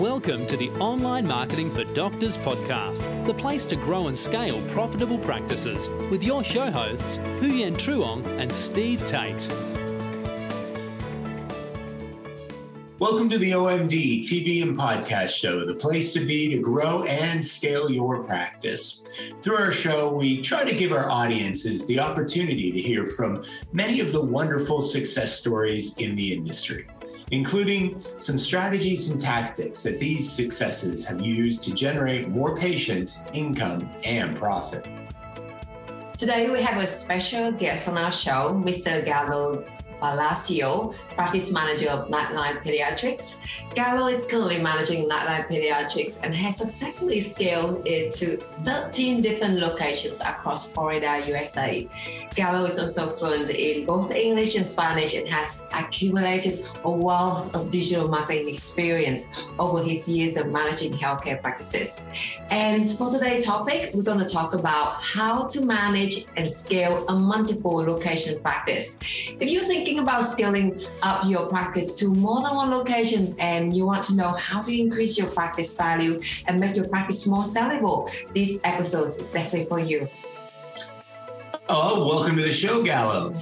Welcome to the Online Marketing for Doctors podcast, the place to grow and scale profitable practices with your show hosts, Huyen Truong and Steve Tate. Welcome to the OMD TV and podcast show, the place to be to grow and scale your practice. Through our show, we try to give our audiences the opportunity to hear from many of the wonderful success stories in the industry including some strategies and tactics that these successes have used to generate more patients, income, and profit. Today, we have a special guest on our show, Mr. Gallo Palacio, practice manager of Nightlight Pediatrics. Gallo is currently managing Nightlight Pediatrics and has successfully scaled it to 13 different locations across Florida, USA. Gallo is also fluent in both English and Spanish and has accumulated a wealth of digital marketing experience over his years of managing healthcare practices. And for today's topic, we're going to talk about how to manage and scale a multiple location practice. If you're thinking about scaling up your practice to more than one location and you want to know how to increase your practice value and make your practice more sellable, this episode is definitely for you. Oh, welcome to the show, Gallo.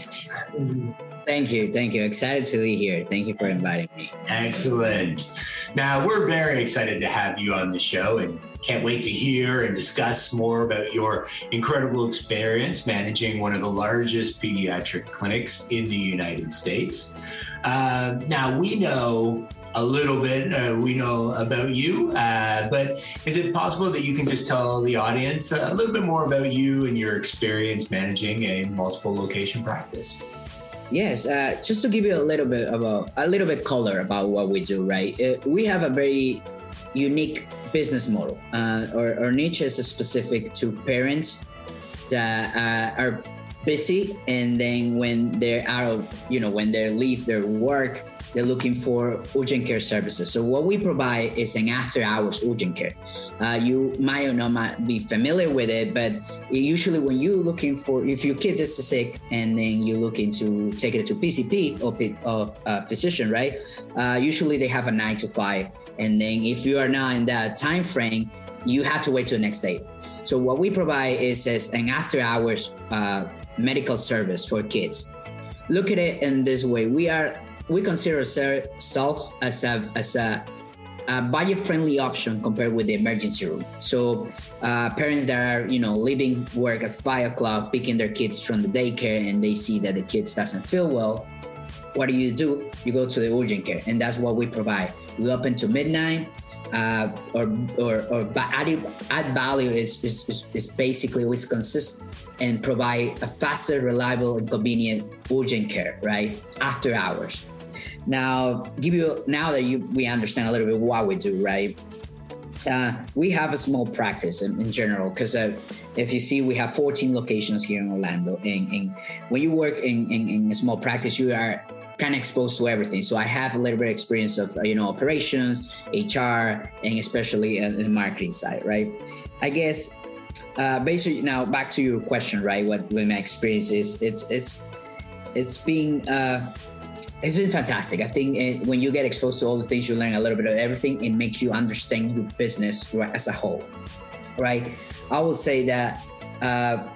Thank you. Thank you. Excited to be here. Thank you for inviting me. Excellent. Now, we're very excited to have you on the show and can't wait to hear and discuss more about your incredible experience managing one of the largest pediatric clinics in the United States. Uh, now, we know a little bit, uh, we know about you, uh, but is it possible that you can just tell the audience a little bit more about you and your experience managing a multiple location practice? Yes, uh, just to give you a little bit about a little bit color about what we do, right? Uh, we have a very unique business model. Uh, our, our, niche is specific to parents that uh, are busy, and then when they're out of, you know, when they leave their work, they're looking for urgent care services. So what we provide is an after hours urgent care. Uh, you might or not might be familiar with it, but usually when you're looking for, if your kid is sick and then you're looking to take it to PCP or, or uh, physician, right? Uh, usually they have a nine to five. And then if you are not in that time frame, you have to wait till the next day. So what we provide is, is an after hours uh, medical service for kids. Look at it in this way. We are we consider ourselves as a as a, a budget-friendly option compared with the emergency room. So uh, parents that are you know leaving work at five o'clock, picking their kids from the daycare, and they see that the kids doesn't feel well. What do you do? You go to the urgent care, and that's what we provide. We open to midnight. Uh, or or or add, add value is, is, is, basically we consist and provide a faster, reliable, and convenient urgent care right after hours. Now, give you now that you we understand a little bit what we do, right? Uh, we have a small practice in, in general because uh, if you see, we have 14 locations here in Orlando. And, when you work in, in, in, a small practice, you are kind of exposed to everything. So I have a little bit of experience of you know operations, HR, and especially in the marketing side, right? I guess uh, basically now back to your question, right? What, what my experience is, it's it's it's being uh, it's been fantastic. I think it, when you get exposed to all the things, you learn a little bit of everything. It makes you understand your business right, as a whole, right? I will say that uh,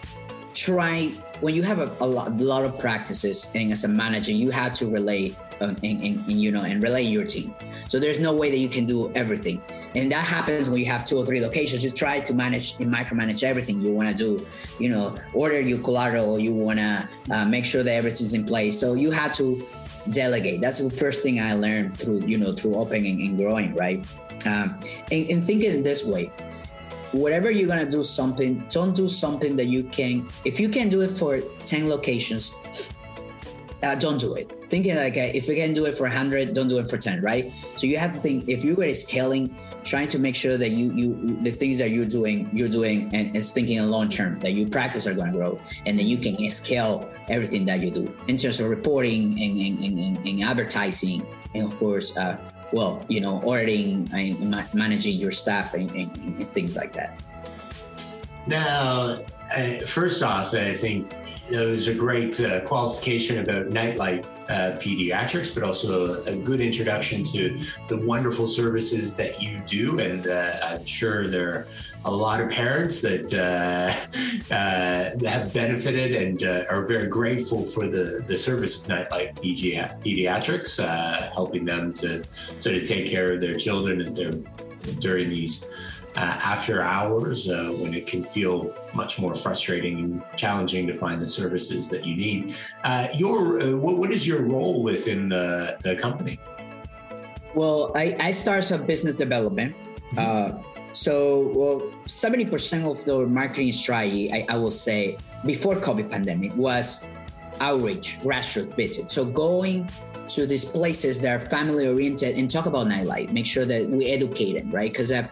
try when you have a, a, lot, a lot of practices and as a manager, you have to relay uh, and, you know and relay your team. So there's no way that you can do everything. And that happens when you have two or three locations. You try to manage and micromanage everything you want to do. You know, order your collateral. You want to uh, make sure that everything's in place. So you have to delegate that's the first thing i learned through you know through opening and growing right um, and, and this way whatever you're gonna do something don't do something that you can if you can do it for 10 locations uh, don't do it thinking like uh, if you can do it for 100 don't do it for 10 right so you have to think if you're scaling trying to make sure that you you the things that you're doing you're doing and is thinking in long term that your practice are going to grow and then you can scale everything that you do. In terms of reporting and, and, and, and advertising and of course uh, well you know ordering and managing your staff and, and things like that. Now uh, first off i think it was a great uh, qualification about nightlight uh, pediatrics, but also a, a, good introduction to the wonderful services that you do. And uh, I'm sure there are a lot of parents that uh, uh, have benefited and uh, are very grateful for the, the service of Nightlight Pediatrics, helping them to sort of take care of their children and their, during these uh, after hours uh, when it can feel much more frustrating and challenging to find the services that you need. Uh, your uh, what, what is your role within the, the company? Well, I, I start some business development. Mm-hmm. Uh, so, well, 70% of the marketing strategy, I, I will say, before COVID pandemic was outreach, grassroots visit. So going to these places that are family oriented and talk about Nightlight, make sure that we educate them, right? Because uh,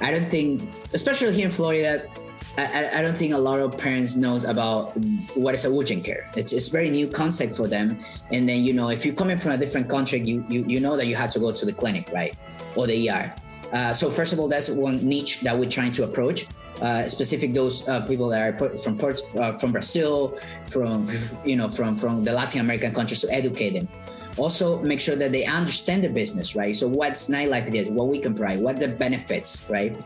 I don't think, especially here in Florida, I, I, don't think a lot of parents knows about what is a urgent care. It's it's very new concept for them. And then you know, if you're coming from a different country, you you, you know that you have to go to the clinic, right, or the ER. Uh, so first of all, that's one niche that we're trying to approach. Uh, specific those uh, people that are from uh, from Brazil, from you know from from the Latin American countries to educate them also make sure that they understand the business, right? So what's Nightlight is, what we can provide, what the benefits, right?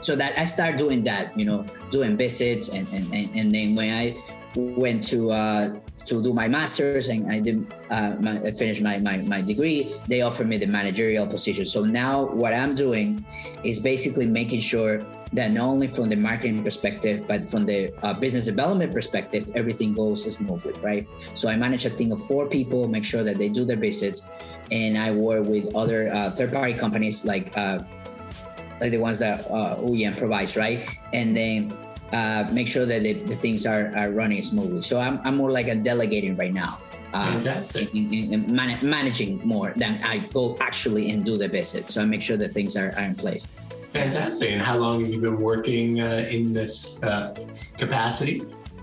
So that I start doing that, you know, doing visits and and, and then when I went to uh, to do my master's and I did uh, my, I finished my, my, my degree, they offered me the managerial position. So now what I'm doing is basically making sure that not only from the marketing perspective, but from the uh, business development perspective, everything goes smoothly, right? So I manage a team of four people, make sure that they do their visits, and I work with other uh, third-party companies like uh, like the ones that uh, OEM provides, right? And then uh, make sure that the, the things are, are running smoothly. So I'm, I'm more like a delegating right now. Uh, In, in, in man- managing more than I go actually and do the visit. So I make sure that things are, are in place. Fantastic. And how long have you been working uh, in this uh, capacity?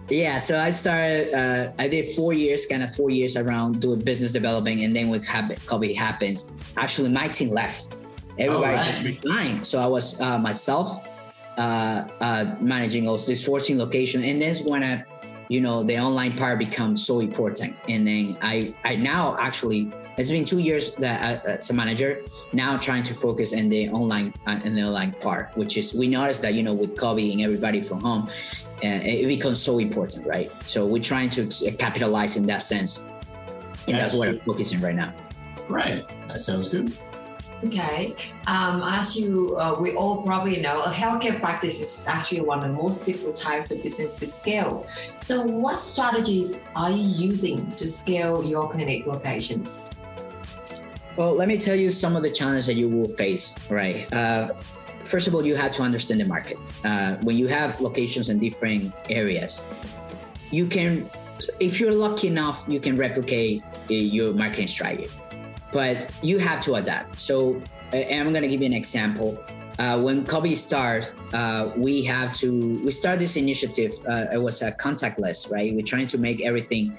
Yeah, so I started. Uh, I did four years, kind of four years around doing business development, and then when COVID happens, actually my team left. Everybody right. resigned. So I was uh, myself uh, uh, managing also this 14 location, and that's when I, you know, the online part becomes so important. And then I, I now actually, it's been two years that uh, as a manager, now trying to focus in the online uh, in the online part, which is we noticed that you know with COVID and everybody from home, uh, it becomes so important, right? So we're trying to capitalize in that sense, and that's, that's what I'm focusing right now. Right, that sounds good. Okay. Um, as you, uh, we all probably know, a healthcare practice is actually one of the most difficult types of business to scale. So, what strategies are you using to scale your clinic locations? Well, let me tell you some of the challenges that you will face, right? Uh, first of all, you have to understand the market. Uh, when you have locations in different areas, you can, if you're lucky enough, you can replicate uh, your marketing strategy but you have to adapt. So, and I'm going to give you an example. Uh, when COVID starts, uh, we have to we start this initiative. Uh, it was a contactless, right? We're trying to make everything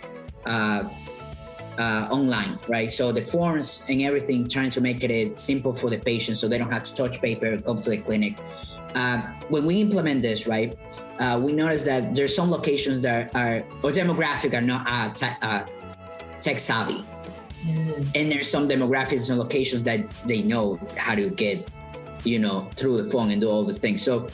uh, uh, online, right? So the forms and everything, trying to make it simple for the patient, so they don't have to touch paper, come to the clinic. Uh, when we implement this, right, we notice that there's some locations that are or demographic are not tech savvy, Mm. And there's some demographics and locations that they know how to get, you know, through the phone and do all the things. So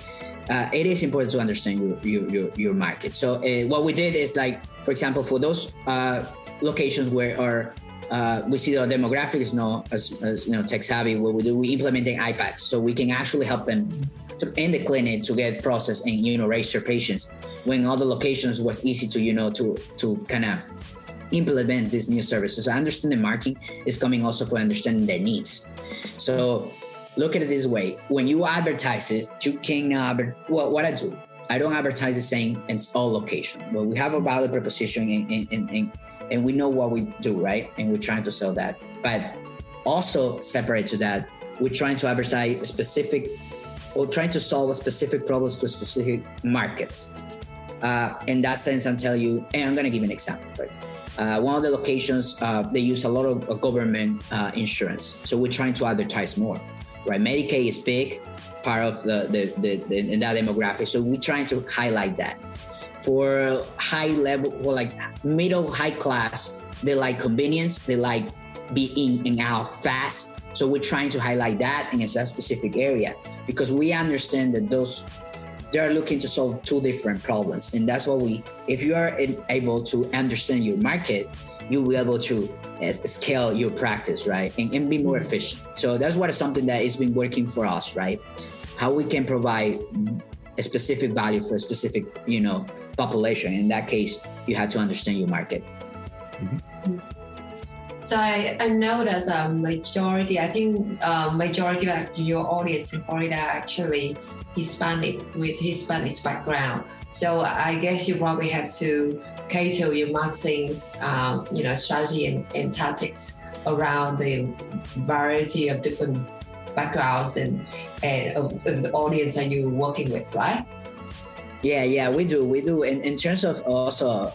uh, it is important to understand your your, your, your market. So uh, what we did is like, for example, for those uh, locations where our uh, we see the demographics now as, as you know tech savvy. What we do, we implementing iPads, so we can actually help them to, in the clinic to get processed and you know register patients. When other locations was easy to you know to to kind of implement these new services. I understand the marketing is coming also for understanding their needs. So look at it this way: when you advertise it, you can uh, well, what I do. I don't advertise the same in all location. But we have a value proposition in, and, and, and we know what we do, right? And we're trying to sell that. But also separate to that, we're trying to advertise specific or trying to solve a specific problems to specific markets. Uh, in that sense, I'll tell you, and I'm going to give an example for it. Uh, one of the locations, uh, they use a lot of uh, government uh, insurance. So we're trying to advertise more, right? Medicaid is big part of the, the, the, the in that demographic. So we're trying to highlight that. For high level, for like middle high class, they like convenience. They like be in and out fast. So we're trying to highlight that in a specific area because we understand that those they're looking to solve two different problems, and that's what we. If you are able to understand your market, you will be able to uh, scale your practice, right, and, and be more mm-hmm. efficient. So that's what is something that has been working for us, right? How we can provide a specific value for a specific, you know, population. In that case, you have to understand your market. Mm-hmm. So I, I know there's a majority, I think uh, majority of your audience in Florida actually Hispanic with Hispanic background. So I guess you probably have to cater your marketing, um, you know, strategy and, and tactics around the variety of different backgrounds and, and of, of the audience that you're working with, right? Yeah, yeah, we do, we do. And in terms of also,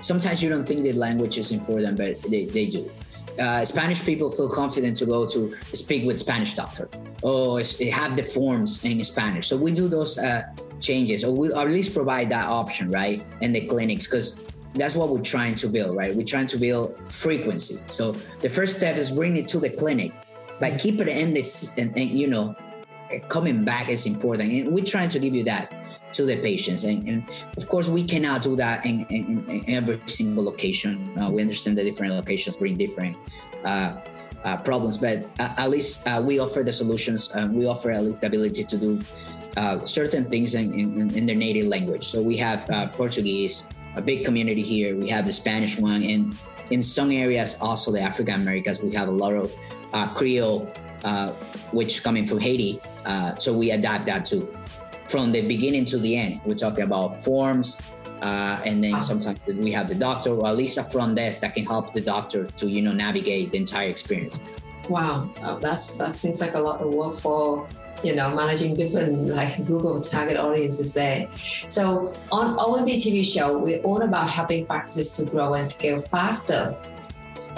sometimes you don't think the language is important, but they, they do uh, Spanish people feel confident to go to speak with Spanish doctor or have the forms in Spanish. So we do those uh, changes, or we or at least provide that option, right, in the clinics, because that's what we're trying to build, right? We're trying to build frequency. So the first step is bringing it to the clinic, but keep it in this, and, and you know, coming back is important, and we're trying to give you that to the patients. And, and of course, we cannot do that in, in, in every single location. Uh, we understand the different locations bring different uh, uh, problems, but at least uh, we offer the solutions. Um, we offer at least the ability to do uh, certain things in, in, their native language. So we have uh, Portuguese, a big community here. We have the Spanish one, and in some areas also the African Americans. We have a lot of Creole, which coming from Haiti. so we adapt that too from the beginning to the end. We're talking about forms, uh, and then sometimes we have the doctor or at least a front desk that can help the doctor to you know navigate the entire experience. Wow, uh, that's that seems like a lot of work for you know managing different like Google target audiences there. So on OMD TV show, we're all about helping practices to grow and scale faster,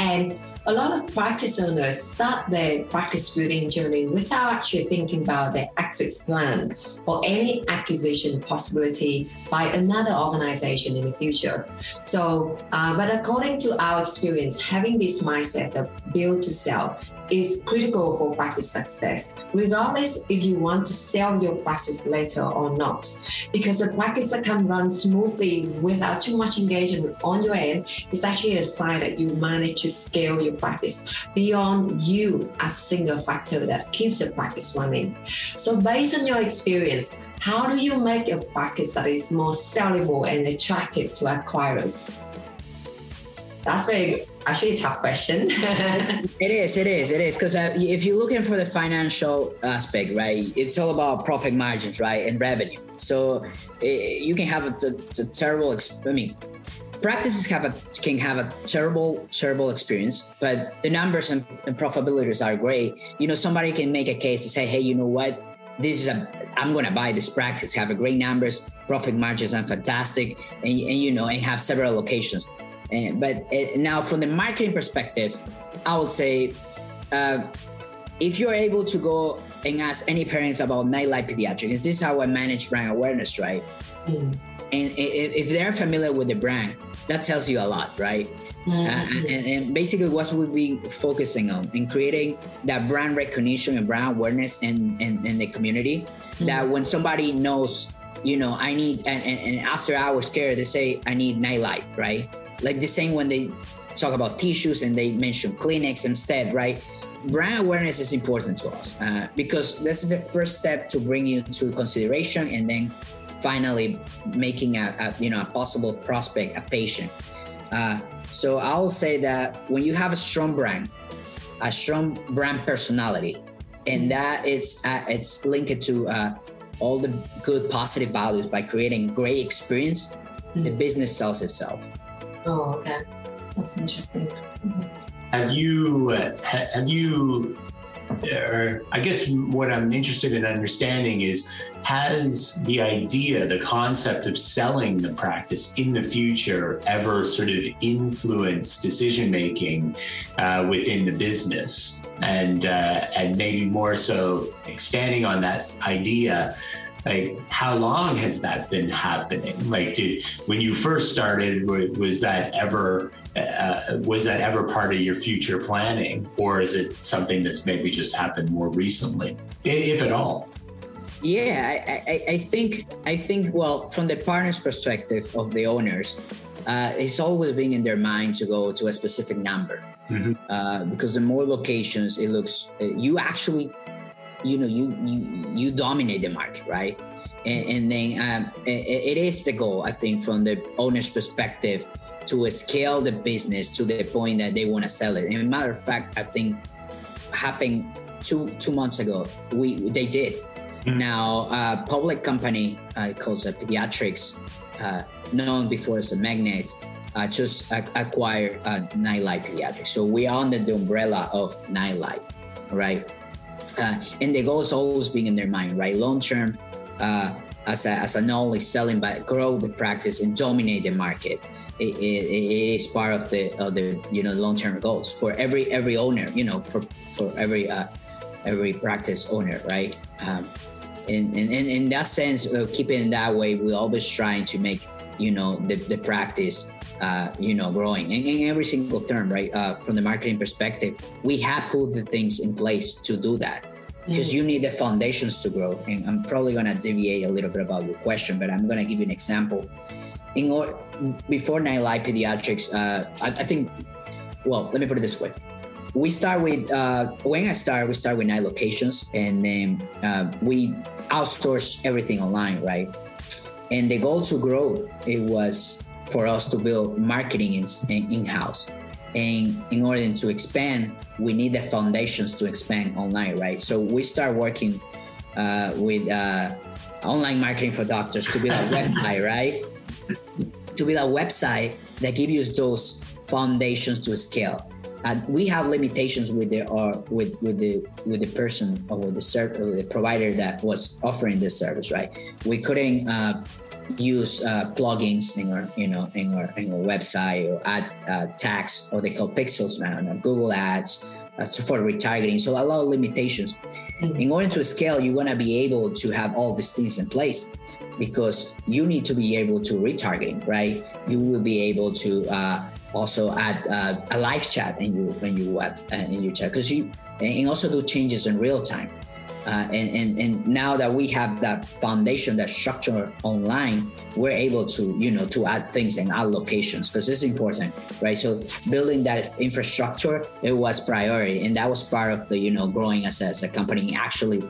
and a lot of practice owners start their practice building journey without actually thinking about their exit plan or any acquisition possibility by another organization in the future. So, uh, but according to our experience, having this mindset of build to sell is critical for practice success, regardless if you want to sell your practice later or not. Because a practice that can run smoothly without too much engagement on your end is actually a sign that you manage to scale your practice beyond you as a single factor that keeps the practice running. So, based on your experience, how do you make a practice that is more sellable and attractive to acquirers? That's very actually a tough question. it is, it is, it is. Because uh, if you're looking for the financial aspect, right, it's all about profit margins, right, and revenue. So it, eh, you can have a, a, a terrible, I mean, practices have a can have a terrible terrible experience but the numbers and, and profitabilities are great you know somebody can make a case to say hey you know what this is a i'm going to buy this practice have a great numbers profit margins are fantastic and, and you know and have several locations uh, but uh, now, from the marketing perspective, I would say uh, if you're able to go and ask any parents about nightlight pediatrics, this is how I manage brand awareness, right? Mm. And if they're familiar with the brand, that tells you a lot, right? Mm-hmm. And, and, basically, what we'll be focusing on in creating that brand recognition and brand awareness in, in, in the community. Mm-hmm. That when somebody knows, you know, I need, and, and, and after hours care, they say, I need nightlight, right? Like the same when they talk about tissues and they mention Kleenex instead, right? Brand awareness is important to us uh, because this is the first step to bring you to consideration and then finally making a, a you know a possible prospect a patient. Uh, so I will say that when you have a strong brand, a strong brand personality, and that it's uh, it's linked to uh, all the good positive values by creating great experience, mm-hmm. the business sells itself. Oh, okay. That's interesting. Have you have you or I guess what I'm interested in understanding is has the idea, the concept of selling the practice in the future ever sort of influenced decision making uh, within the business? And uh, and maybe more so expanding on that idea, like how long has that been happening? Like did when you first started was that ever uh, was that ever part of your future planning? Or is it something that's maybe just happened more recently if at all? Yeah I, I, I think i think well from the partners perspective of the owners uh, it's always been in their mind to go to a specific number. Mm-hmm. uh, because the more locations it looks uh, you actually you know you you you dominate the market right and, and then um, it, it is the goal i think from the owner's perspective to scale the business to the point that they want to sell it and matter of fact i think happened two two months ago we they did mm-hmm. now a public company uh, called Pediatrix uh, known before as a Mednax uh, just acquired uh, Nightlight Pediatrics. So we are under the umbrella of Nightlight, right? Uh, and the goal is always being in their mind, right? Long term, uh, as a, as a not only selling but grow the practice and dominate the market. It, it, it is part of the of the you know long term goals for every every owner. You know, for for every uh, every practice owner, right? Um, and, and, and in that sense, uh, keeping that way, we're always trying to make you know the, the practice uh, you know, growing in, in every single term, right? Uh, from the marketing perspective, we have put the things in place to do that because mm. you need the foundations to grow. And I'm probably going to deviate a little bit about your question, but I'm going to give you an example. In or, before Nightlight Pediatrics, uh, I, I, think, well, let me put it this way. We start with, uh, when I start, we start with nine locations and then uh, we outsource everything online, right? And the goal to grow, it was for us to build marketing in, in house. And in order to expand, we need the foundations to expand online, right? So we start working uh, with uh, online marketing for doctors to build a website, right? To build a website that gives you those foundations to scale. Uh, we have limitations with the or with with the with the person or with the server the provider that was offering this service, right? We couldn't uh, use uh, plugins in our you know in our in our website or add uh, tags or they call pixels now on Google Ads uh, for retargeting. So a lot of limitations. Mm-hmm. In order to scale, you want to be able to have all these things in place because you need to be able to retargeting, right? You will be able to uh, also add uh, a live chat in your in your web uh, in your chat because you and also do changes in real time. Uh, and, and, and now that we have that foundation, that structure online, we're able to, you know, to add things and add locations because it's important, right? So building that infrastructure, it was priority. And that was part of the, you know, growing us as a company actually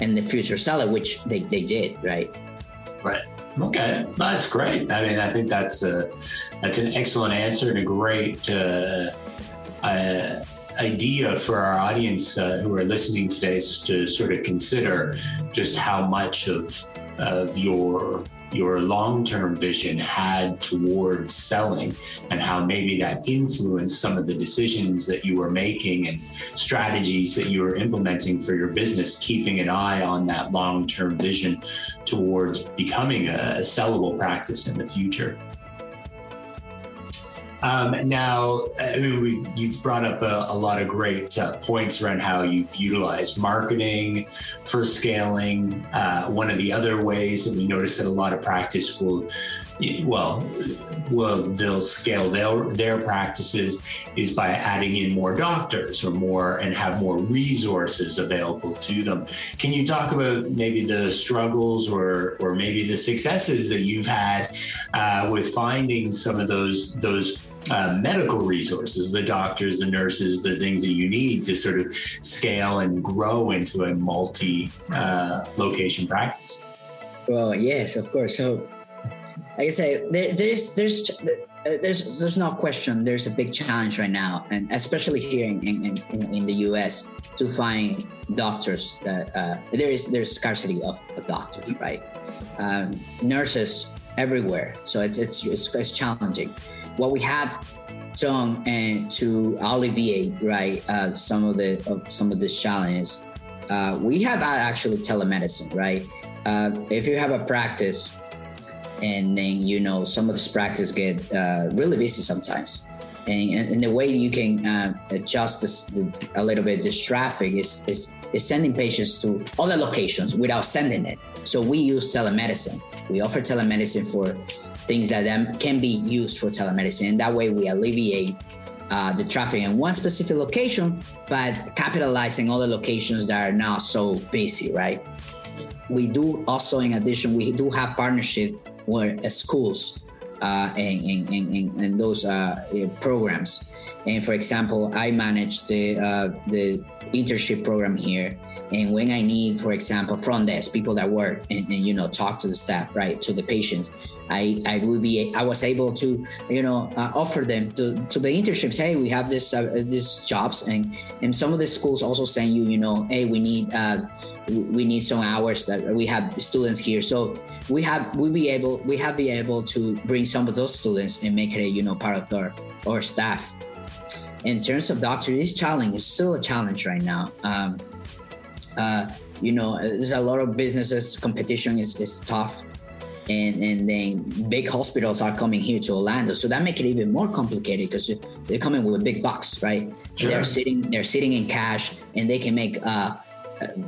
in the future seller, which they, they did, right? Right. Okay, that's great. I mean, I think that's a that's an excellent answer and a great uh, uh, idea for our audience uh, who are listening today is to sort of consider just how much of of your your long-term vision had towards selling and how maybe that influenced some of the decisions that you were making and strategies that you were implementing for your business keeping an eye on that long-term vision towards becoming a sellable practice in the future um, now, I mean, we, you've brought up a, a lot of great uh, points around how you've utilized marketing for scaling. Uh, one of the other ways that we notice that a lot of practice will, well, well, they'll scale their their practices is by adding in more doctors or more and have more resources available to them. Can you talk about maybe the struggles or or maybe the successes that you've had uh, with finding some of those those uh, medical resources, the doctors, the nurses, the things that you need to sort of scale and grow into a multi uh, location practice. Well, yes, of course. So, like I say, there, there's there's there's there's no question. There's a big challenge right now, and especially here in in, in, in the U.S. to find doctors that uh, there is there's scarcity of doctors, right? Um, nurses everywhere, so it's it's it's, it's challenging what we have done and to alleviate right uh, some of the of some of these challenges. Uh, we have actually telemedicine right? Uh, if you have a practice and then you know some of this practice get uh, really busy sometimes. And, and, the way you can uh, adjust this, a little bit this traffic is, is is sending patients to other locations without sending it. So we use telemedicine. We offer telemedicine for things that can be used for telemedicine. And that way we alleviate uh, the traffic in one specific location, but capitalizing other locations that are not so busy, right? We do also, in addition, we do have partnership with uh, schools uh, and, and, and, and those uh, programs. And for example, I manage the uh, the internship program here. And when I need, for example, front desk people that work and you know talk to the staff, right, to the patients, I, I will be I was able to you know uh, offer them to, to the internships. Hey we have this uh, these jobs. And and some of the schools also send you you know hey we need uh, we need some hours that we have students here. So we have we be able we have be able to bring some of those students and make it you know part of our our staff. In terms of doctors it's challenge it's still a challenge right now. Um, uh, you know there's a lot of businesses competition is, is tough and and then big hospitals are coming here to Orlando, so that make it even more complicated because they're coming with a big bucks, right? Sure. They're sitting they're sitting in cash, and they can make uh,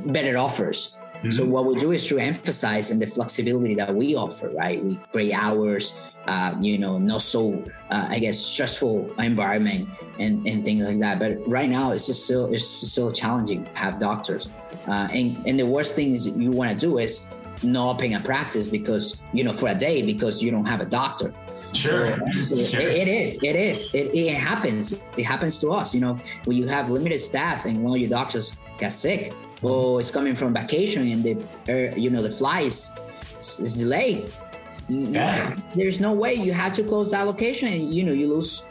better offers. Mm-hmm. So what we do is to emphasize in the flexibility that we offer, right? We great hours, uh, you know, not so uh, I guess stressful environment and, and things like that. But right now, it's just still it's still challenging to have doctors. Uh, and and the worst thing is you want to do is not open a practice because you know for a day because you don't have a doctor Sure. So sure. It, it is. It is. It, it happens. It happens to us. You know, when you have limited staff and one of your doctors gets sick, or it's coming from vacation and the, uh, you know, the flight is, is delayed. Yeah. There's no way you have to close that location. And, you know, you lose.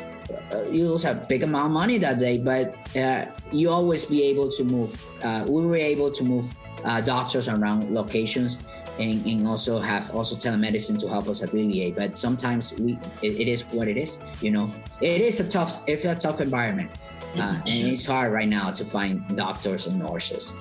Uh, you lose a big amount of money that day, but uh, you always be able to move. Uh, we were able to move uh, doctors around locations and, and also have also telemedicine to help us alleviate. But sometimes we it, it is what it is. You know, it is a tough it's a tough environment, uh, and it's hard right now to find doctors and nurses.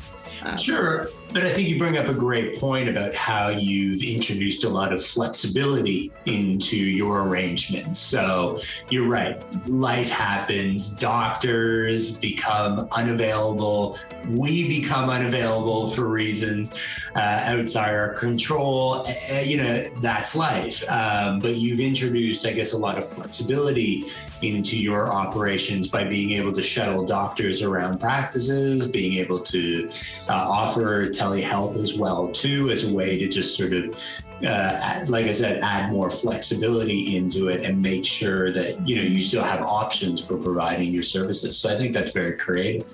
Uh, sure. But I think you bring up a great point about how you've introduced a lot of flexibility into your arrangements. So you're right, life happens, doctors become unavailable, we become unavailable for reasons uh, outside our control. Uh, you know, that's life. Um, but you've introduced, I guess, a lot of flexibility into your operations by being able to shuttle doctors around practices, being able to uh, offer telehealth as well too as a way to just sort of uh, like I said, add more flexibility into it and make sure that you know you still have options for providing your services. So I think that's very creative.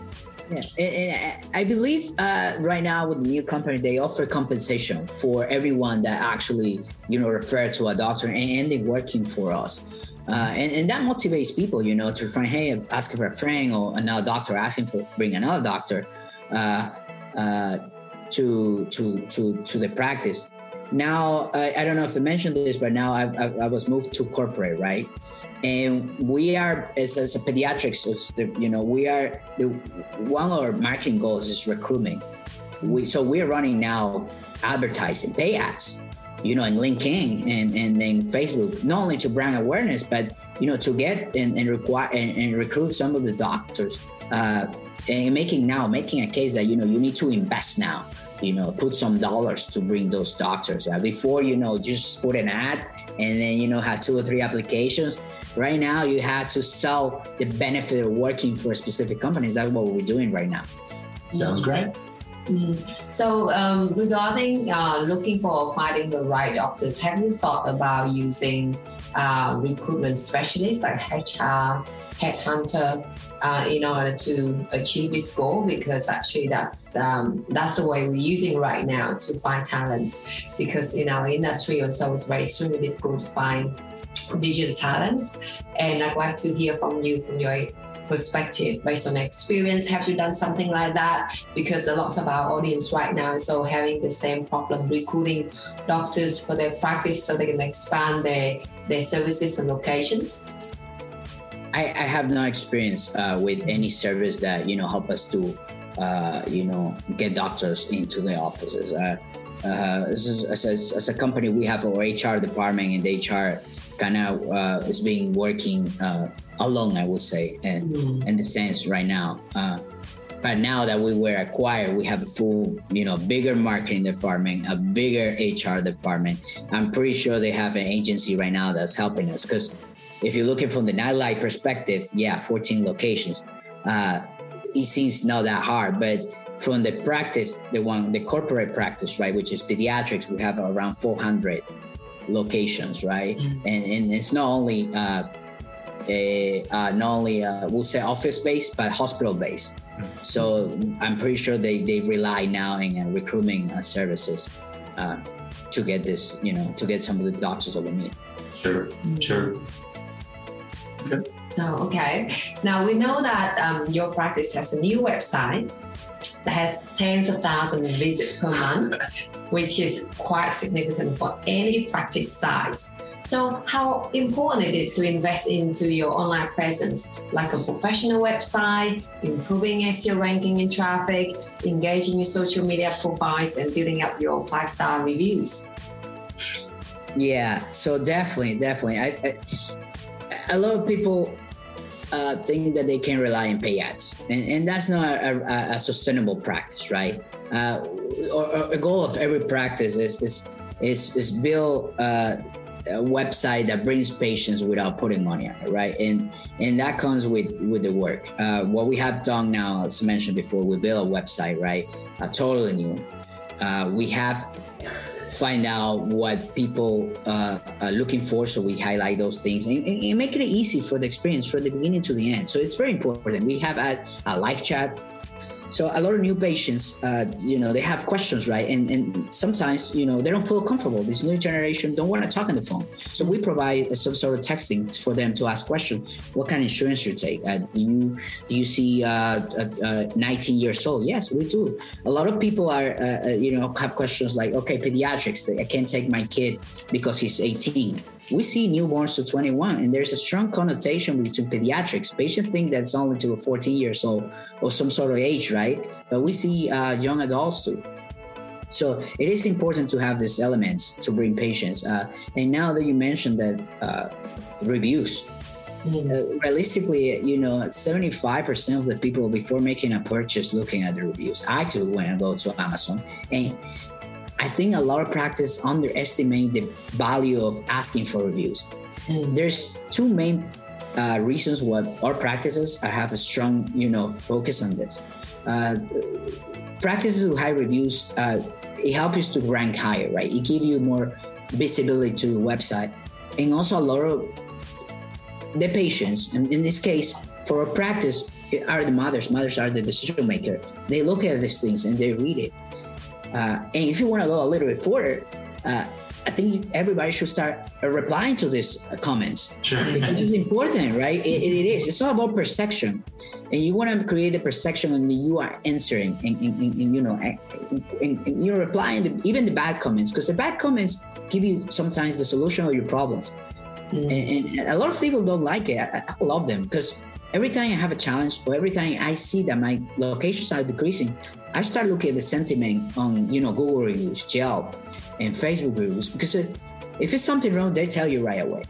Yeah, and, I believe uh, right now with the new company, they offer compensation for everyone that actually you know refer to a doctor and they're working for us. Uh, and, and that motivates people, you know, to find, hey, asking for a friend or another doctor asking for bring another doctor. Uh, uh, to to to to the practice. Now I, I don't know if I mentioned this, but now I, I, I was moved to corporate, right? And we are as, as a pediatrics, you know, we are the, one of our marketing goals is recruitment. We so we're running now advertising, pay ads, you know, in LinkedIn and and in Facebook, not only to brand awareness, but you know, to get and, and require and, and recruit some of the doctors. Uh, and making now making a case that you know you need to invest now you know put some dollars to bring those doctors. Uh, before you know just put an ad and then you know have two or three applications. Right now you have to sell the benefit of working for a specific company. That's what we're doing right now. Sounds great Mm. So, um, regarding uh, looking for finding the right doctors, have you thought about using uh, recruitment specialists like HR, headhunter, uh, in order to achieve this goal? Because actually, that's um, that's the way we're using right now to find talents. Because in our industry, also it's very extremely difficult to find digital talents. And I'd like to hear from you, from your perspective based on experience. Have you done something like that? Because a lot of our audience right now is all having the same problem recruiting doctors for their practice so they can expand their their services and locations. I, I have no experience uh, with any service that you know help us to uh, you know get doctors into the offices. Uh, uh this is as, as, as, a company we have our HR department and the HR kind of uh, is being working uh, alone, I would say, in, mm. in the sense right now. but now that we were acquired, we have a full, you know, bigger marketing department, a bigger HR department. I'm pretty sure they have an agency right now that's helping us. Because if you're looking from the Nightlight perspective, yeah, 14 locations. Uh, it seems not that hard, but from the practice, the one, the corporate practice, right, which is Pediatrix, we have around 400 locations, right? Mm-hmm. And, and it's not only uh, a, uh, not only uh, we'll say office based, but hospital based. Mm-hmm. So I'm pretty sure they, they rely now in uh, recruitment uh, services uh, to get this, you know, to get some of the doctors that we need. Sure, sure. Okay. So, okay. Now we know that um, your practice has a new website that has tens of thousands of visits per month, which is quite significant for any practice size. So, how important it is to invest into your online presence, like a professional website, improving SEO ranking and traffic, engaging your social media profiles, and building up your five star reviews. Yeah, so definitely, definitely. I, I, a lot of people uh, think that they can rely on pay ads, and, and that's not a, a, a sustainable practice, right? Uh, or, a goal of every practice is is is, is build uh, a website that brings patients without putting money on it, right? And and that comes with with the work. Uh, what we have done now, as I mentioned before, we built a website, right? A totally new. Uh, we have find out what people uh, are looking for so we highlight those things and, and, make it easy for the experience from the beginning to the end so it's very important we have a, a live chat so a lot of new patients, uh, you know, they have questions, right? And, and sometimes, you know, they don't feel comfortable. This new generation don't want to talk on the phone. So we provide some sort of texting for them to ask questions. What kind of insurance you take? Uh, do you do you see uh, uh 19 years old? Yes, we do. A lot of people are, uh, uh, you know, have questions like, okay, pediatrics. I can't take my kid because he's 18 we see newborns to 21 and there's a strong connotation between pediatrics patients think that's only to 14 years old or some sort of age right but we see uh, young adults too so it is important to have these elements to bring patients uh, and now that you mentioned that uh, reviews Mm. Uh, realistically, you know, 75% of the people before making a purchase looking at the reviews. I too, when I go to Amazon, and I think a lot of practice underestimate the value of asking for reviews. Mm. There's two main uh, reasons why our practices have a strong, you know, focus on this. Uh, practices with high reviews, uh, it helps you to rank higher, right? It gives you more visibility to your website, and also a lot of the patients. And in this case, for a practice, are the mothers. Mothers are the decision maker. They look at these things and they read it. Uh, and if you want to go a little bit further, uh, I think everybody should start uh, replying to these uh, comments sure. because it's important, right? It, it is. It's all about perception, and you want to create a perception, and you are answering, and, and, and you know, and, and, you're replying to even the bad comments because the bad comments give you sometimes the solution of your problems, mm. and, and, a lot of people don't like it. I, I love them because every time I have a challenge or every time I see that my locations are decreasing, I start looking at the sentiment on you know Google reviews, Yelp, and Facebook reviews because if it's something wrong, they tell you right away.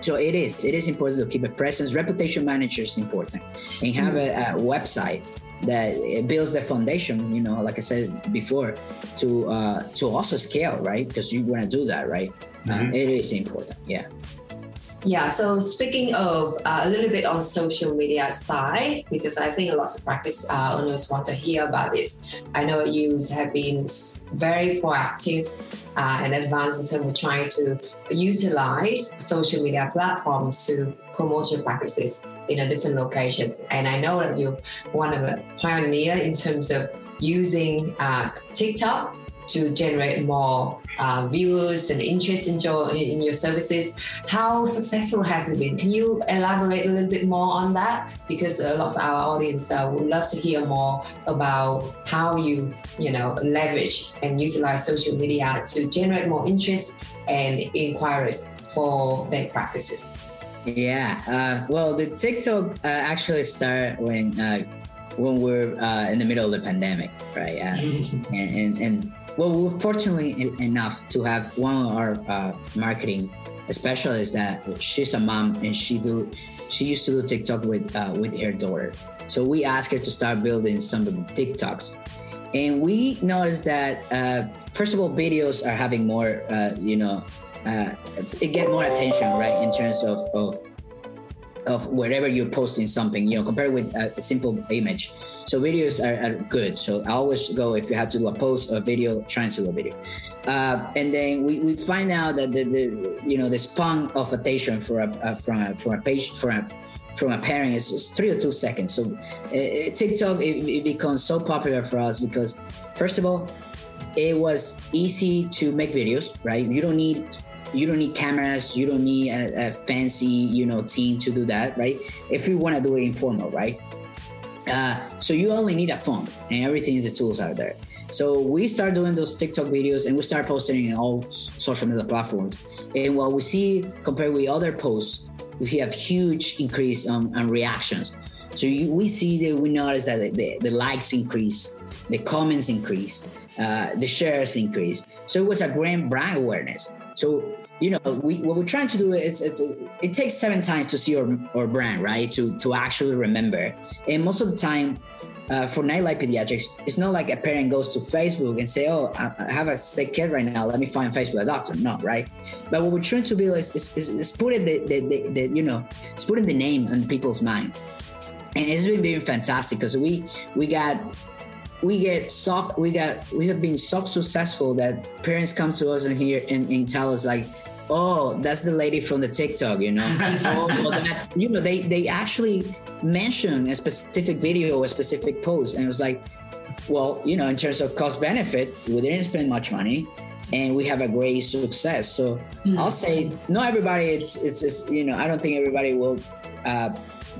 So it is it is important to keep a presence. Reputation manager is important, and have a, a website that builds the foundation. You know, like I said before, to uh, to also scale, right? Because you want to do that, right? Uh, mm-hmm. Uh, it is important. Yeah. Yeah, so speaking of uh, a little bit on social media side, because I think lots of practice uh, owners want to hear about this. I know you have been very proactive uh, and advanced in terms of trying to utilize social media platforms to promote your practices in a different locations. And I know that you're one of the pioneer in terms of using uh, TikTok to generate more uh, viewers and interest in your in your services. How successful has it been? Can you elaborate a little bit more on that? Because uh, lots of our audience uh, would love to hear more about how you you know leverage and utilize social media to generate more interest and inquiries for their practices. Yeah, uh, well, the TikTok uh, actually started when uh, when we're uh, in the middle of the pandemic, right? Uh, and, and, and well, we're fortunately enough to have one of our uh, marketing specialists that she's a mom and she do she used to do TikTok with uh, with her daughter, So we asked her to start building some of the TikToks. And we noticed that, uh, first of all, videos are having more, uh, you know, uh, it get more attention, right, in terms of, of of wherever you're posting something, you know, compared with a, simple image. So videos are, are, good. So I always go if you have to do a post or video, try to do a video. Uh, and then we, we find out that the, the you know the span of attention for a, a from a, from a page for a from a parent is three or two seconds. So uh, TikTok it, it becomes so popular for us because first of all, it was easy to make videos. Right, you don't need you don't need cameras you don't need a, a, fancy you know team to do that right? If you want to do it informal right? Uh, so you only need a phone and everything the tools are there. So we start doing those tiktok videos and we start posting in all social media platforms. And what we see compared with other posts we have huge increase on, on reactions. So you, we see that we notice that the, the likes increase the comments increase uh, the shares increase. So it was a great brand awareness so you know, we what we're trying to do is it's it takes seven times to see our, our brand, right? To to actually remember. And most of the time, uh, for Nightlight Pediatrics, it's not like a parent goes to Facebook and say, "Oh, I have a sick kid right now. Let me find Facebook a doctor." No, right? But what we're trying to do is is, is, is putting the, the, the, the you know, it's putting the name on people's mind, and it's been being fantastic because we we got we get so we got we have been so successful that parents come to us and here and, and tell us like oh that's the lady from the tiktok you know oh, that's you know they they actually mention a specific video a specific post and it was like well you know in terms of cost benefit we didn't spend much money and we have a great success so mm. i'll say not everybody it's, it's it's you know i don't think everybody will uh,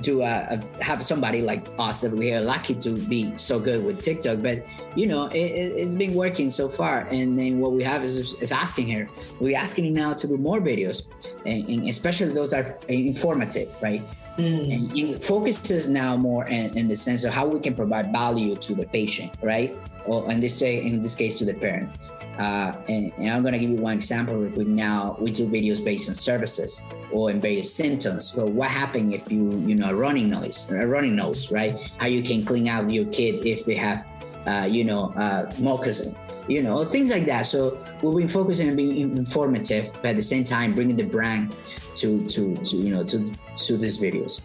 do a, a, have somebody like us that we are lucky to be so good with TikTok. But you know, it, has been working so far. And then what we have is, is asking her. We're asking now to do more videos, and, and especially those are informative, right? Mm. And it focuses now more in, in, the sense of how we can provide value to the patient, right? Or in this say, in this case, to the parent. Uh, and, and, I'm to give you one example. We now we do videos based on services or in various symptoms. So what happens if you you know a running nose, a running nose, right? How you can clean out your kid if they have uh, you know uh, mucus, you know things like that. So we've been focusing on being informative, but at the same time bringing the brand to to, to you know to to these videos.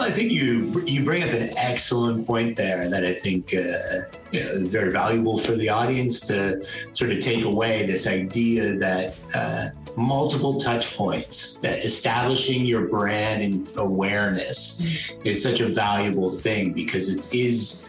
I think you you bring up an excellent point there that I think uh, you know, very valuable for the audience to sort of take away this idea that uh, multiple touch points, that establishing your brand and awareness mm-hmm. is such a valuable thing because it is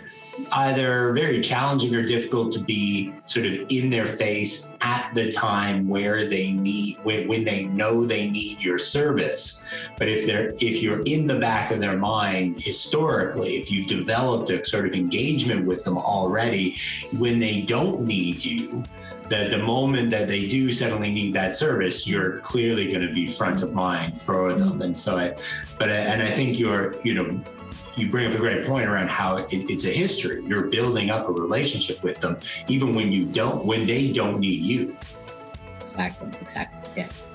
either very challenging or difficult to be sort of in their face at the time where they need when, when they know they need your service. But if they're if you're in the back of their mind historically if you've developed a sort of engagement with them already when they don't need you the, the moment that they do suddenly need that service, you're clearly going to be front of mind for them. And so I, but, I, and I think you're, you know, you bring up a great point around how it, it's a history. You're building up a relationship with them, even when you don't, when they don't need you. Exactly. Exactly. Yes.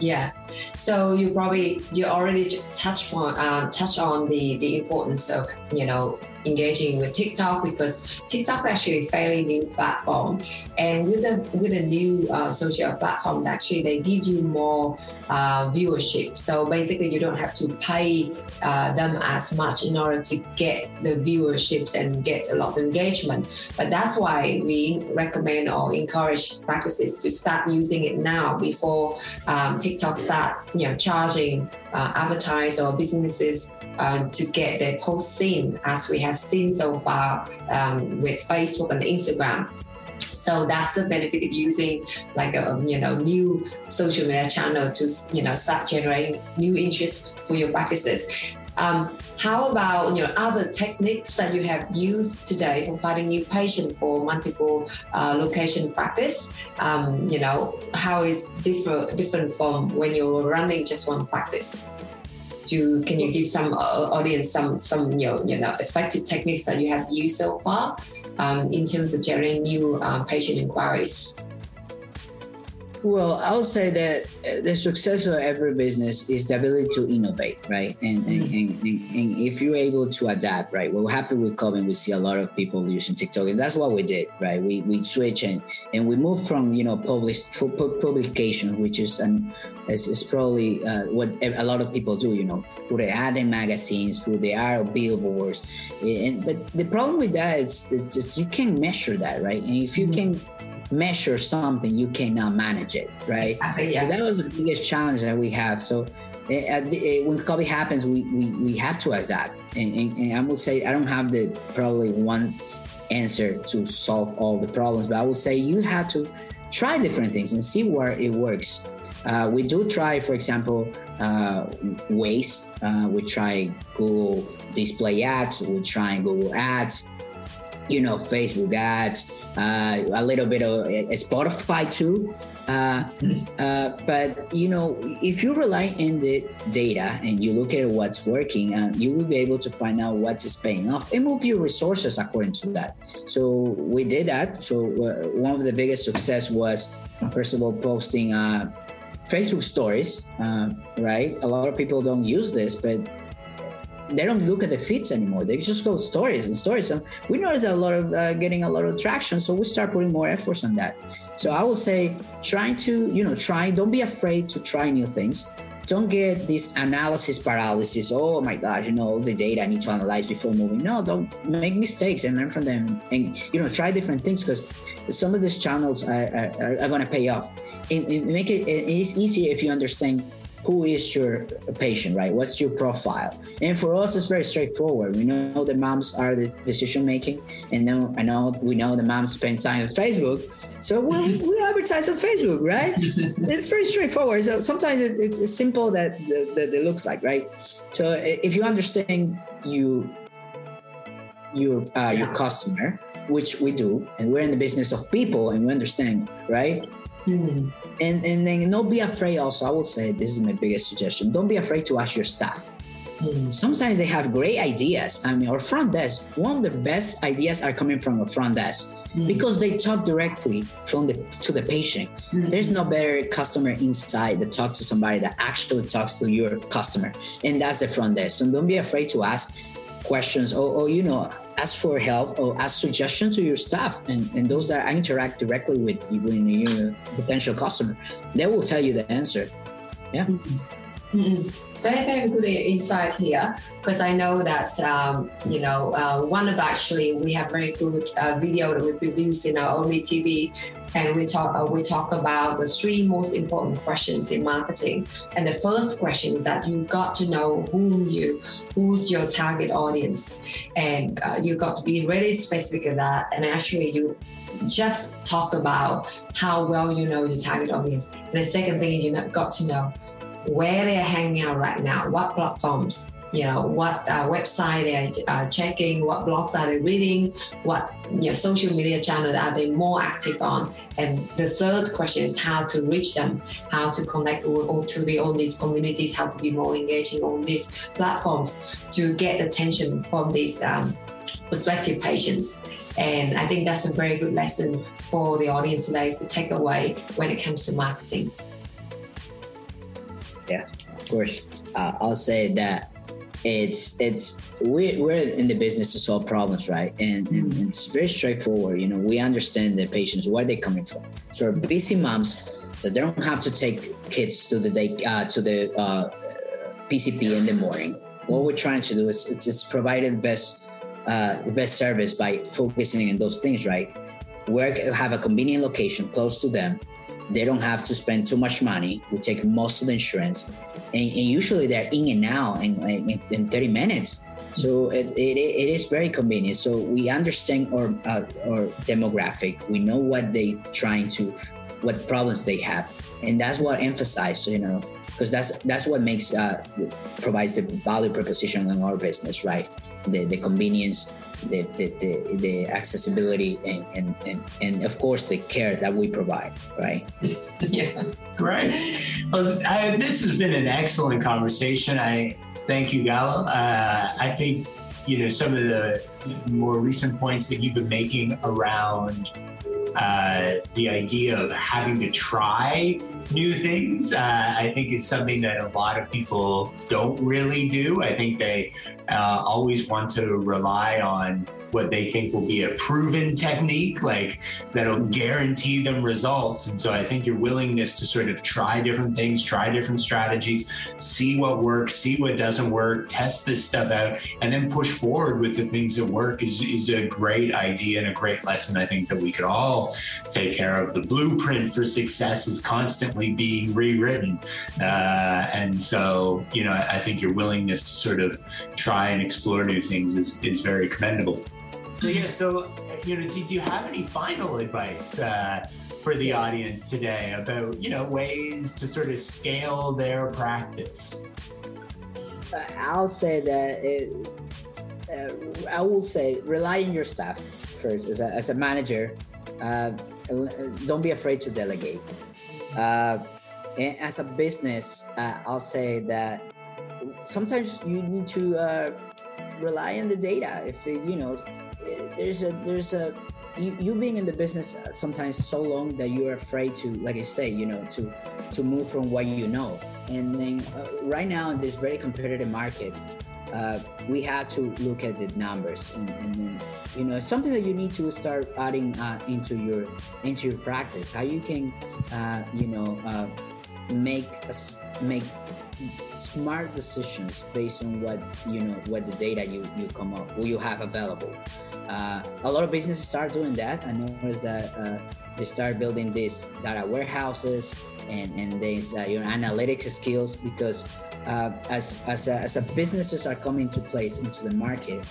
Yeah. So you probably you already touched on uh, touch on the the importance of you know engaging with TikTok because TikTok is actually a fairly new platform, and with a with a new uh, social platform, actually they give you more uh, viewership. So basically, you don't have to pay uh, them as much in order to get the viewerships and get a lot of engagement. But that's why we recommend or encourage practices to start using it now before um, TikTok starts, you know, charging uh, advertisers or businesses uh, to get their posts seen, as we have seen so far um, with Facebook and Instagram. So that's the benefit of using like a you know new social media channel to you know start generating new interest for your practices. Um, how about you know other techniques that you have used today for finding new patients for multiple uh, location practice? Um, you know how is different different from when you're running just one practice? Do can you give some uh, audience some some you know, you know effective techniques that you have used so far um, in terms of generating new um, patient inquiries? Well, I'll say that uh, the success of every business is the ability to innovate, right? And, and, and, and, if you're able to adapt, right? What happened with COVID, we see a lot of people using TikTok, and that's what we did, right? We we switch and and we move from you know published publication, which is an it's, is probably uh, what a lot of people do, you know, put the ad in magazines, put the ad on billboards, and but the problem with that is, it's just you can't measure that, right? And if you mm-hmm. can measure something, you cannot manage it, right? Yeah. So that was the biggest challenge that we have. So it, eh, it, eh, when COVID happens, we, we, we have to adapt. And, and, and I will say, I don't have the probably one answer to solve all the problems, but I will say you have to try different things and see where it works. Uh, we do try, for example, uh, Waze. Uh, we try Google display ads. We try Google ads. You know, Facebook ads uh, a little bit of Spotify too. Uh, uh, but you know, if you rely on the data and you look at what's working, uh, you will be able to find out what is paying off and move your resources according to that. So we did that. So uh, one of the biggest success was first of all posting uh, Facebook stories. right, a lot of people don't use this, but they don't look at the feeds anymore. They just go stories and stories. And we noticed a lot of uh, getting a lot of traction. So we start putting more efforts on that. So I will say, trying to, you know, try, don't be afraid to try new things. Don't get this analysis paralysis. Oh my gosh, you know, all the data I need to analyze before moving. No, don't make mistakes and learn from them. And, you know, try different things because some of these channels are, are, are going to pay off. And, and make it, it's easier if you understand who is your patient, right? What's your profile? And for us, it's very straightforward. We know the moms are the decision making, and know I know we know the moms spend time on Facebook, so we mm-hmm. we advertise on Facebook, right? it's very straightforward. So sometimes it, it's, it's simple that, that it looks like, right? So if you understand you your uh, your customer, which we do, and we're in the business of people, and we understand, right? Mm. And and then don't be afraid. Also, I will say this is my biggest suggestion. Don't be afraid to ask your staff. Mm. Sometimes they have great ideas. I mean, our front desk. One of the best ideas are coming from a front desk mm. because they talk directly from the to the patient. Mm. There's no better customer insight that talk to somebody that actually talks to your customer, and that's the front desk. So don't be afraid to ask questions or, or you know ask for help or ask suggestions to your staff and, and those that interact directly with, with your potential customer they will tell you the answer yeah mm-hmm. Mm-hmm. So I have a good insight here because I know that um, you know uh, one of actually we have very good uh, video that we produce in our OMD TV, and we talk uh, we talk about the three most important questions in marketing. And the first question is that you got to know whom you who's your target audience, and uh, you got to be really specific of that. And actually you just talk about how well you know your target audience. And the second thing you got to know where they're hanging out right now, what platforms, you know, what uh, website they're uh, checking, what blogs are they reading, what you know, social media channels are they more active on. And the third question is how to reach them, how to connect to the on these communities, how to be more engaging on these platforms to get attention from these um, prospective patients. And I think that's a very good lesson for the audience today to take away when it comes to marketing. Yeah, of course. Uh, I'll say that it's it's we, we're in the business to solve problems right? And, and, it's very straightforward you know we understand the patients where they're coming from. So busy moms that they don't have to take kids to the day uh, to the uh, pcp in the morning. What we're trying to do is just provide the best uh, the best service by focusing on those things right? Work have a convenient location close to them they don't have to spend too much money. We take most of the insurance, and, and usually they're in and out in, in, in 30 minutes. So it, it, it is very convenient. So we understand our uh, our demographic. We know what they trying to, what problems they have, and that's what emphasize. You know, because that's that's what makes uh, provides the value proposition in our business, right? The the convenience, the, the, the, the accessibility and, and, and, and, of course the care that we provide right? Yeah great. Well, I, this has been an excellent conversation. I thank you gallo uh, i think you know some of the more recent points that you've been making around uh, the idea of having to try new things, uh, I think is something that a lot of people don't really do. I think they uh, always want to rely on what they think will be a proven technique, like that'll guarantee them results. And so I think your willingness to sort of try different things, try different strategies, see what works, see what doesn't work, test this stuff out, and then push forward with the things that work is, is a great idea and a great lesson I think that we could all take care of. The blueprint for success is constantly being rewritten. Uh, and so, you know, I think your willingness to sort of try and explore new things is, is very commendable. So yeah, so you know, did you have any final advice uh, for the audience today about you know ways to sort of scale their practice? Uh, I'll say that it, uh, I will say rely on your staff first as a, as a manager. Uh, don't be afraid to delegate. Uh, and as a business, uh, I'll say that sometimes you need to rely on the data. If it, you know there's a there's a you, you being in the business sometimes so long that you're afraid to like i say you know to to move from what you know. And then uh, right now in this very competitive market uh, we have to look at the numbers. And, and, then you know something that you need to start adding uh, into your into your practice. How you can uh, you know uh, make make smart decisions based on what you know what the data you you come up you have available uh, a lot of businesses start doing that. I noticed that uh, they start building these data warehouses and and these uh, your analytics skills because uh, as as a, as a businesses are coming to place into the market,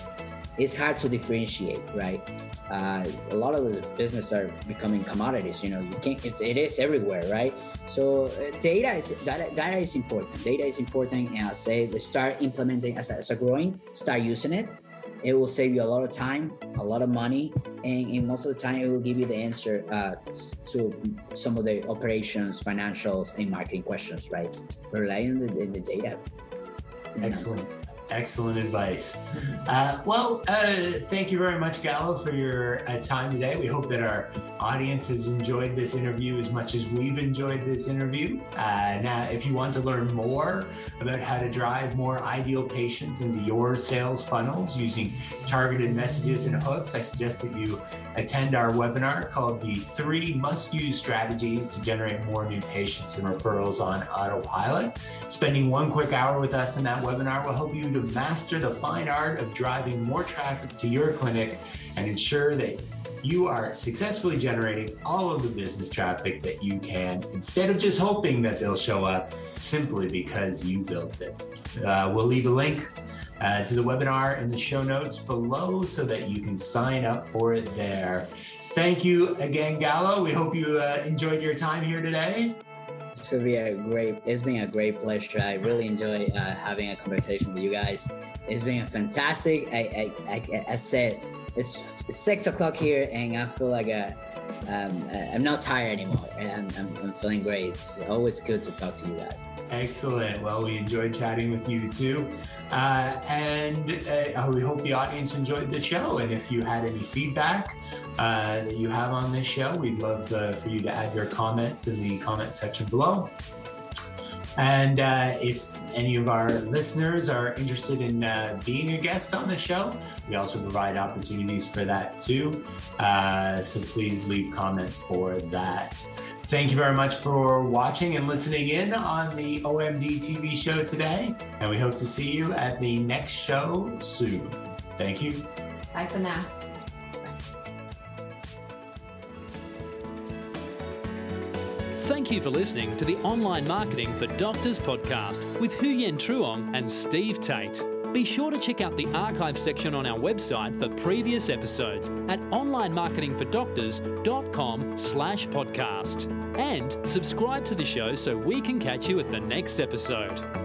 it's hard to differentiate, right? Uh, a lot of the business are becoming commodities. You know, you can't. It's, it is everywhere, right? So uh, data is data, data is important. Data is important, and I say start implementing as a, as a growing, start using it it will save you a lot of time, a lot of money, and, and most of the time it will give you the answer uh, to some of the operations, financials, and marketing questions, right? Rely on the, the data. Excellent. Excellent advice. Uh, well, uh, thank you very much, Gallo, for your uh, time today. We hope that our audience has enjoyed this interview as much as we've enjoyed this interview. Uh, now, if you want to learn more about how to drive more ideal patients into your sales funnels using targeted messages and hooks, I suggest that you attend our webinar called The Three Must Use Strategies to Generate More New Patients and Referrals on Autopilot. Spending one quick hour with us in that webinar will help you to master the fine art of driving more traffic to your clinic and ensure that you are successfully generating all of the business traffic that you can instead of just hoping that they'll show up simply because you built it. Uh, we'll leave a link uh, to the webinar in the show notes below so that you can sign up for it there. Thank you again, Gallo. We hope you uh, enjoyed your time here today. Gonna be a great. It's been a great pleasure. I really enjoy uh, having a conversation with you guys. It's been a fantastic. I I, I, I said it's six o'clock here, and I feel like a, um, I'm not tired anymore, I'm, I'm, I'm feeling great. It's always good to talk to you guys. Excellent. Well, we enjoyed chatting with you too. Uh, and uh, we hope the audience enjoyed the show. And if you had any feedback uh, that you have on this show, we'd love uh, for you to add your comments in the comment section below. And uh, if any of our listeners are interested in uh, being a guest on the show, we also provide opportunities for that too. so please leave comments for that. Thank you very much for watching and listening in on the OMD TV show today. And we hope to see you at the next show soon. Thank you. Bye for now. Thank you for listening to the Online Marketing for Doctors podcast with Huyen Truong and Steve Tate. Be sure to check out the archive section on our website for previous episodes at onlinemarketingfordoctors.com slash podcast. And subscribe to the show so we can catch you at the next episode.